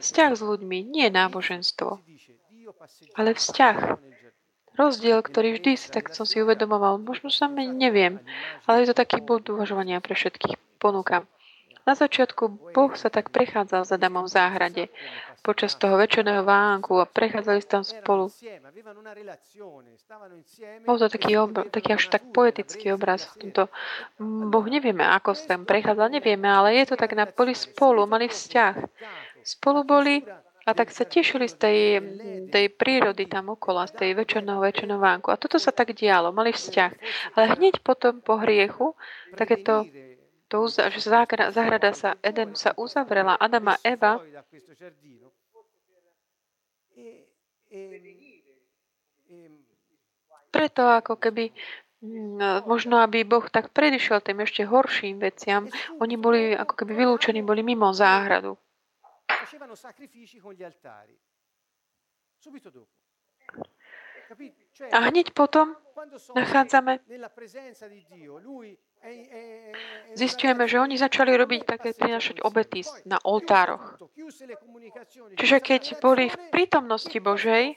Vzťah s ľuďmi, nie náboženstvo, ale vzťah. Rozdiel, ktorý vždy si tak som si uvedomoval, možno sa neviem, ale je to taký bod uvažovania pre všetkých. Ponúkam. Na začiatku Boh sa tak prechádzal za Adamom v záhrade počas toho večerného vánku a prechádzali tam spolu. Bol to taký, obr- taký až tak poetický obraz. Tomto Boh nevieme, ako sa tam prechádzal, nevieme, ale je to tak, na, boli spolu, mali vzťah. Spolu boli a tak sa tešili z tej, tej prírody tam okolo, z tej večerného večerného vánku. A toto sa tak dialo, mali vzťah. Ale hneď potom po hriechu, takéto to, že zahrada sa, Eden sa uzavrela, Adam a Eva preto ako keby mm, možno aby Boh tak predišiel tým ešte horším veciam, oni boli ako keby vylúčení, boli mimo záhradu. A hneď potom nachádzame Zistujeme, že oni začali robiť také, prinašať obety na oltároch. Čiže keď boli v prítomnosti Božej,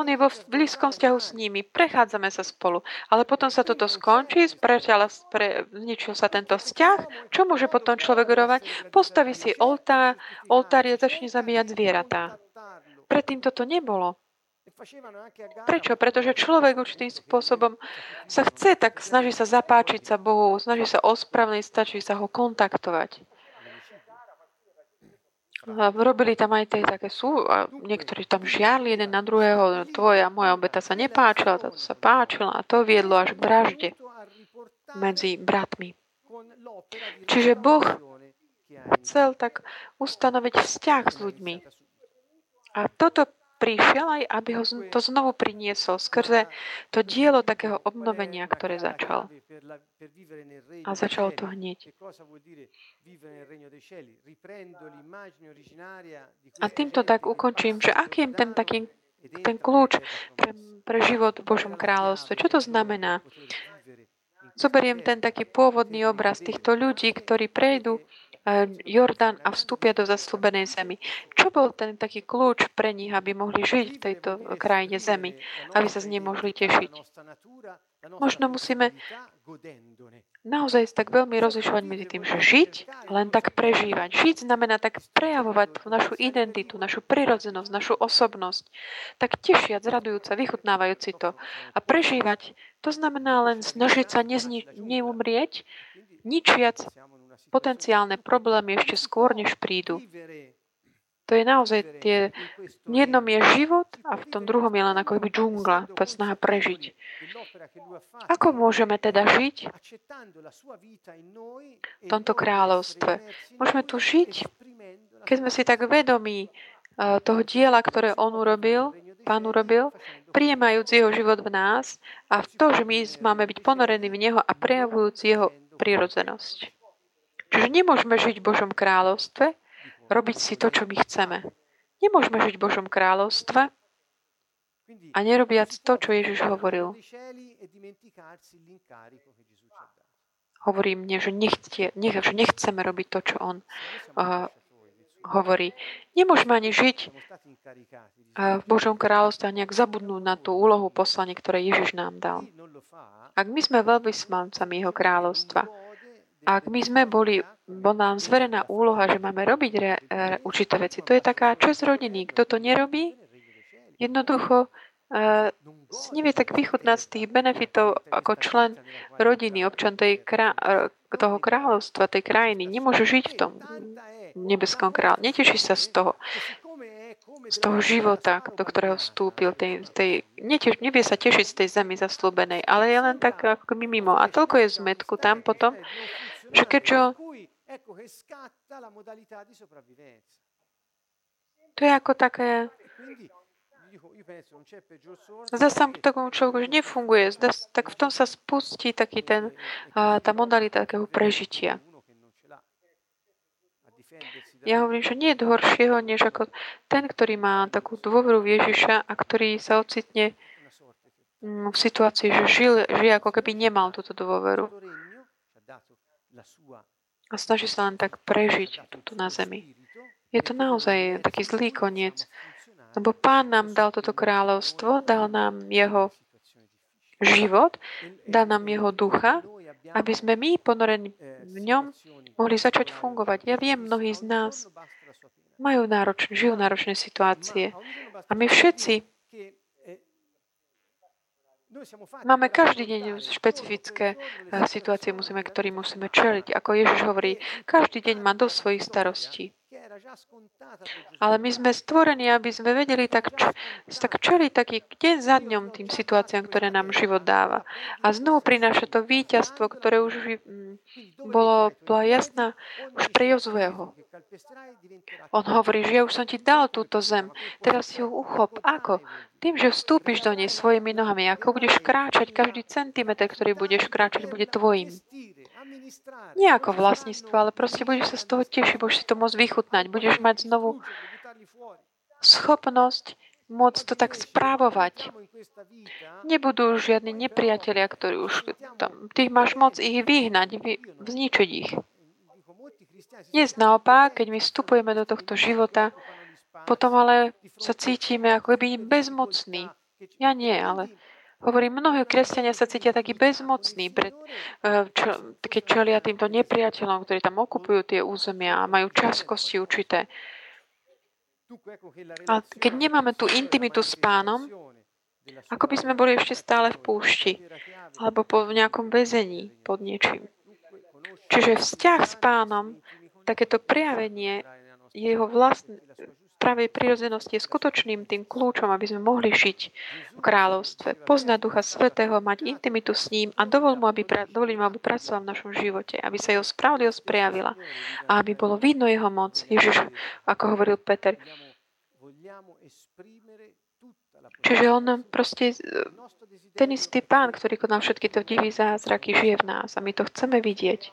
on je vo blízkom vzťahu s nimi, prechádzame sa spolu. Ale potom sa toto skončí, zničil sa tento vzťah. Čo môže potom človek rovať? Postaví si oltár, oltár a začne zabíjať zvieratá. Predtým toto nebolo. Prečo? Pretože človek určitým spôsobom sa chce, tak snaží sa zapáčiť sa Bohu, snaží sa ospravniť, stačí sa ho kontaktovať. Robili tam aj tie také sú, a niektorí tam žiarli jeden na druhého, tvoja, moja obeta sa nepáčila, táto sa páčila a to viedlo až k vražde medzi bratmi. Čiže Boh chcel tak ustanoviť vzťah s ľuďmi. A toto prišiel aj, aby ho to znovu priniesol skrze to dielo takého obnovenia, ktoré začal. A začalo to hneď. A týmto tak ukončím, že aký je ten taký ten kľúč pre, pre život v Božom kráľovstve. Čo to znamená? Zoberiem ten taký pôvodný obraz týchto ľudí, ktorí prejdú Jordán a vstúpia do zaslúbenej zemi. Čo bol ten taký kľúč pre nich, aby mohli žiť v tejto krajine zemi, aby sa z nej mohli tešiť? Možno musíme naozaj tak veľmi rozlišovať medzi tým, že žiť, len tak prežívať. Žiť znamená tak prejavovať našu identitu, našu prirodzenosť, našu osobnosť, tak tešiac, radujúca, vychutnávajúci to. A prežívať, to znamená len snažiť sa nezni- neumrieť, ničiac potenciálne problémy ešte skôr, než prídu. To je naozaj tie... V jednom je život a v tom druhom je len ako by džungla, tá snaha prežiť. Ako môžeme teda žiť v tomto kráľovstve? Môžeme tu žiť, keď sme si tak vedomí eh, toho diela, ktoré on urobil, pán urobil, prijemajúc jeho život v nás a v to, že my máme byť ponorení v neho a prejavujúc jeho prirodzenosť. Čiže nemôžeme žiť v Božom kráľovstve, robiť si to, čo my chceme. Nemôžeme žiť v Božom kráľovstve a nerobiac to, čo Ježiš hovoril. Hovorí mne, že, nechtie, nech, že nechceme robiť to, čo on uh, hovorí. Nemôžeme ani žiť uh, v Božom kráľovstve a nejak zabudnúť na tú úlohu poslanie, ktoré Ježiš nám dal. Ak my sme veľvysmancami Jeho kráľovstva, ak my sme boli, bol nám zverená úloha, že máme robiť re, re, určité veci, to je taká čest rodiny. Kto to nerobí, jednoducho uh, nevie tak vychutnať z tých benefitov ako člen rodiny, občan tej krá, toho kráľovstva, tej krajiny. Nemôže žiť v tom nebeskom kráľ. Neteší sa z toho z toho života, do ktorého vstúpil, tej, tej, netiež, nevie sa tešiť z tej zemi zaslúbenej, ale je len tak ako mimo. A toľko je zmetku tam potom, že keďže to je ako také Zase tam takomu človeku už nefunguje. Zase, tak v tom sa spustí taký ten, tá modalita takého prežitia. Ja hovorím, že nie je horšieho, než ako ten, ktorý má takú dôveru v Ježiša a ktorý sa ocitne v situácii, že žil, žije ako keby nemal túto dôveru. A snaží sa len tak prežiť tu na zemi. Je to naozaj taký zlý koniec. Lebo Pán nám dal toto kráľovstvo, dal nám jeho život, dal nám jeho ducha, aby sme my, ponorení v ňom, mohli začať fungovať. Ja viem, mnohí z nás majú náročné, žijú náročné situácie. A my všetci Máme každý deň špecifické eh, situácie, musíme, ktorým musíme čeliť. Ako Ježiš hovorí, každý deň má do svojich starostí. Ale my sme stvorení, aby sme vedeli tak, tak čeliť taký deň za dňom tým situáciám, ktoré nám život dáva. A znovu prináša to víťazstvo, ktoré už mm, bolo, bola jasná už pre Jozueho. On hovorí, že ja už som ti dal túto zem, teraz si ju uchop. Ako? Tým, že vstúpiš do nej svojimi nohami, ako budeš kráčať, každý centimetr, ktorý budeš kráčať, bude tvojim. Nie ako vlastníctvo, ale proste budeš sa z toho tešiť, budeš si to môcť vychutnať, budeš mať znovu schopnosť môcť to tak správovať. Nebudú už žiadni nepriatelia, ktorí už tam, ty máš moc ich vyhnať, vy, zničiť ich. Dnes naopak, keď my vstupujeme do tohto života, potom ale sa cítime ako keby bezmocní. Ja nie, ale Hovorím, mnohí kresťania sa cítia takí bezmocní, pred, e, čo, keď čelia týmto nepriateľom, ktorí tam okupujú tie územia a majú časkosti určité. A keď nemáme tú intimitu s pánom, ako by sme boli ešte stále v púšti alebo po, nejakom väzení pod niečím. Čiže vzťah s pánom, takéto prijavenie jeho vlastné, pravej prirozenosti je skutočným tým kľúčom, aby sme mohli žiť v kráľovstve, poznať Ducha Svetého, mať intimitu s ním a dovol mu, aby, dovoliť mu, aby pracoval v našom živote, aby sa jeho spravodlivosť prejavila a aby bolo vidno jeho moc. Ježiš, ako hovoril Peter, Čiže on proste, ten istý pán, ktorý konal všetky to divy zázraky, žije v nás a my to chceme vidieť.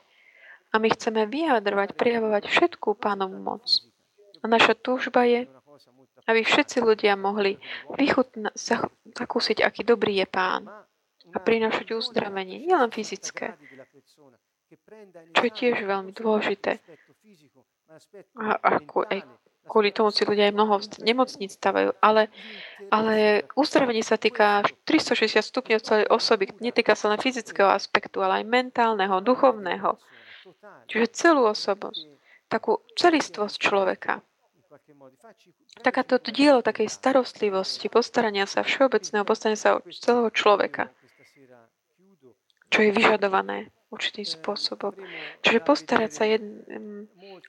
A my chceme vyjadrovať, prijavovať všetkú pánovú moc. A naša túžba je, aby všetci ľudia mohli vychutna, zakúsiť, aký dobrý je Pán a prinášať uzdravenie, nielen fyzické, čo je tiež veľmi dôležité. A, ako aj kvôli tomu si ľudia aj mnoho nemocníc stavajú, ale, ale uzdravenie sa týka 360 stupňov celej osoby, netýka sa len fyzického aspektu, ale aj mentálneho, duchovného. Čiže celú osobnosť, takú celistvosť človeka. Takáto dielo takej starostlivosti, postarania sa všeobecného, postarania sa celého človeka, čo je vyžadované určitým spôsobom. Čiže postarať sa jedn,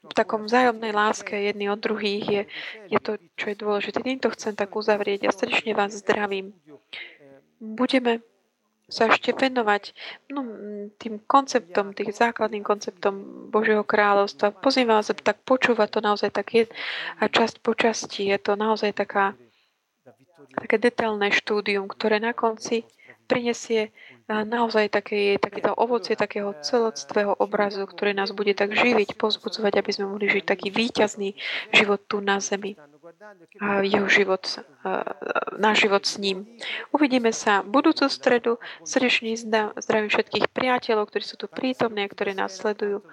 v takom vzájomnej láske jedný od druhých je, je to, čo je dôležité. Týmto chcem tak uzavrieť. Ja srdečne vás zdravím. Budeme sa ešte venovať no, tým konceptom, tým základným konceptom Božieho kráľovstva. Pozývam vás tak počúvať to naozaj tak je, a časť po časti. Je to naozaj taká, také detailné štúdium, ktoré na konci prinesie naozaj také, takéto ovocie takého celostvého obrazu, ktorý nás bude tak živiť, pozbudzovať, aby sme mohli žiť taký výťazný život tu na zemi. A jeho život, e, náš život s ním. Uvidíme sa budúcu stredu. Srdečný zdravím všetkých priateľov, ktorí sú tu prítomní a ktorí nás sledujú.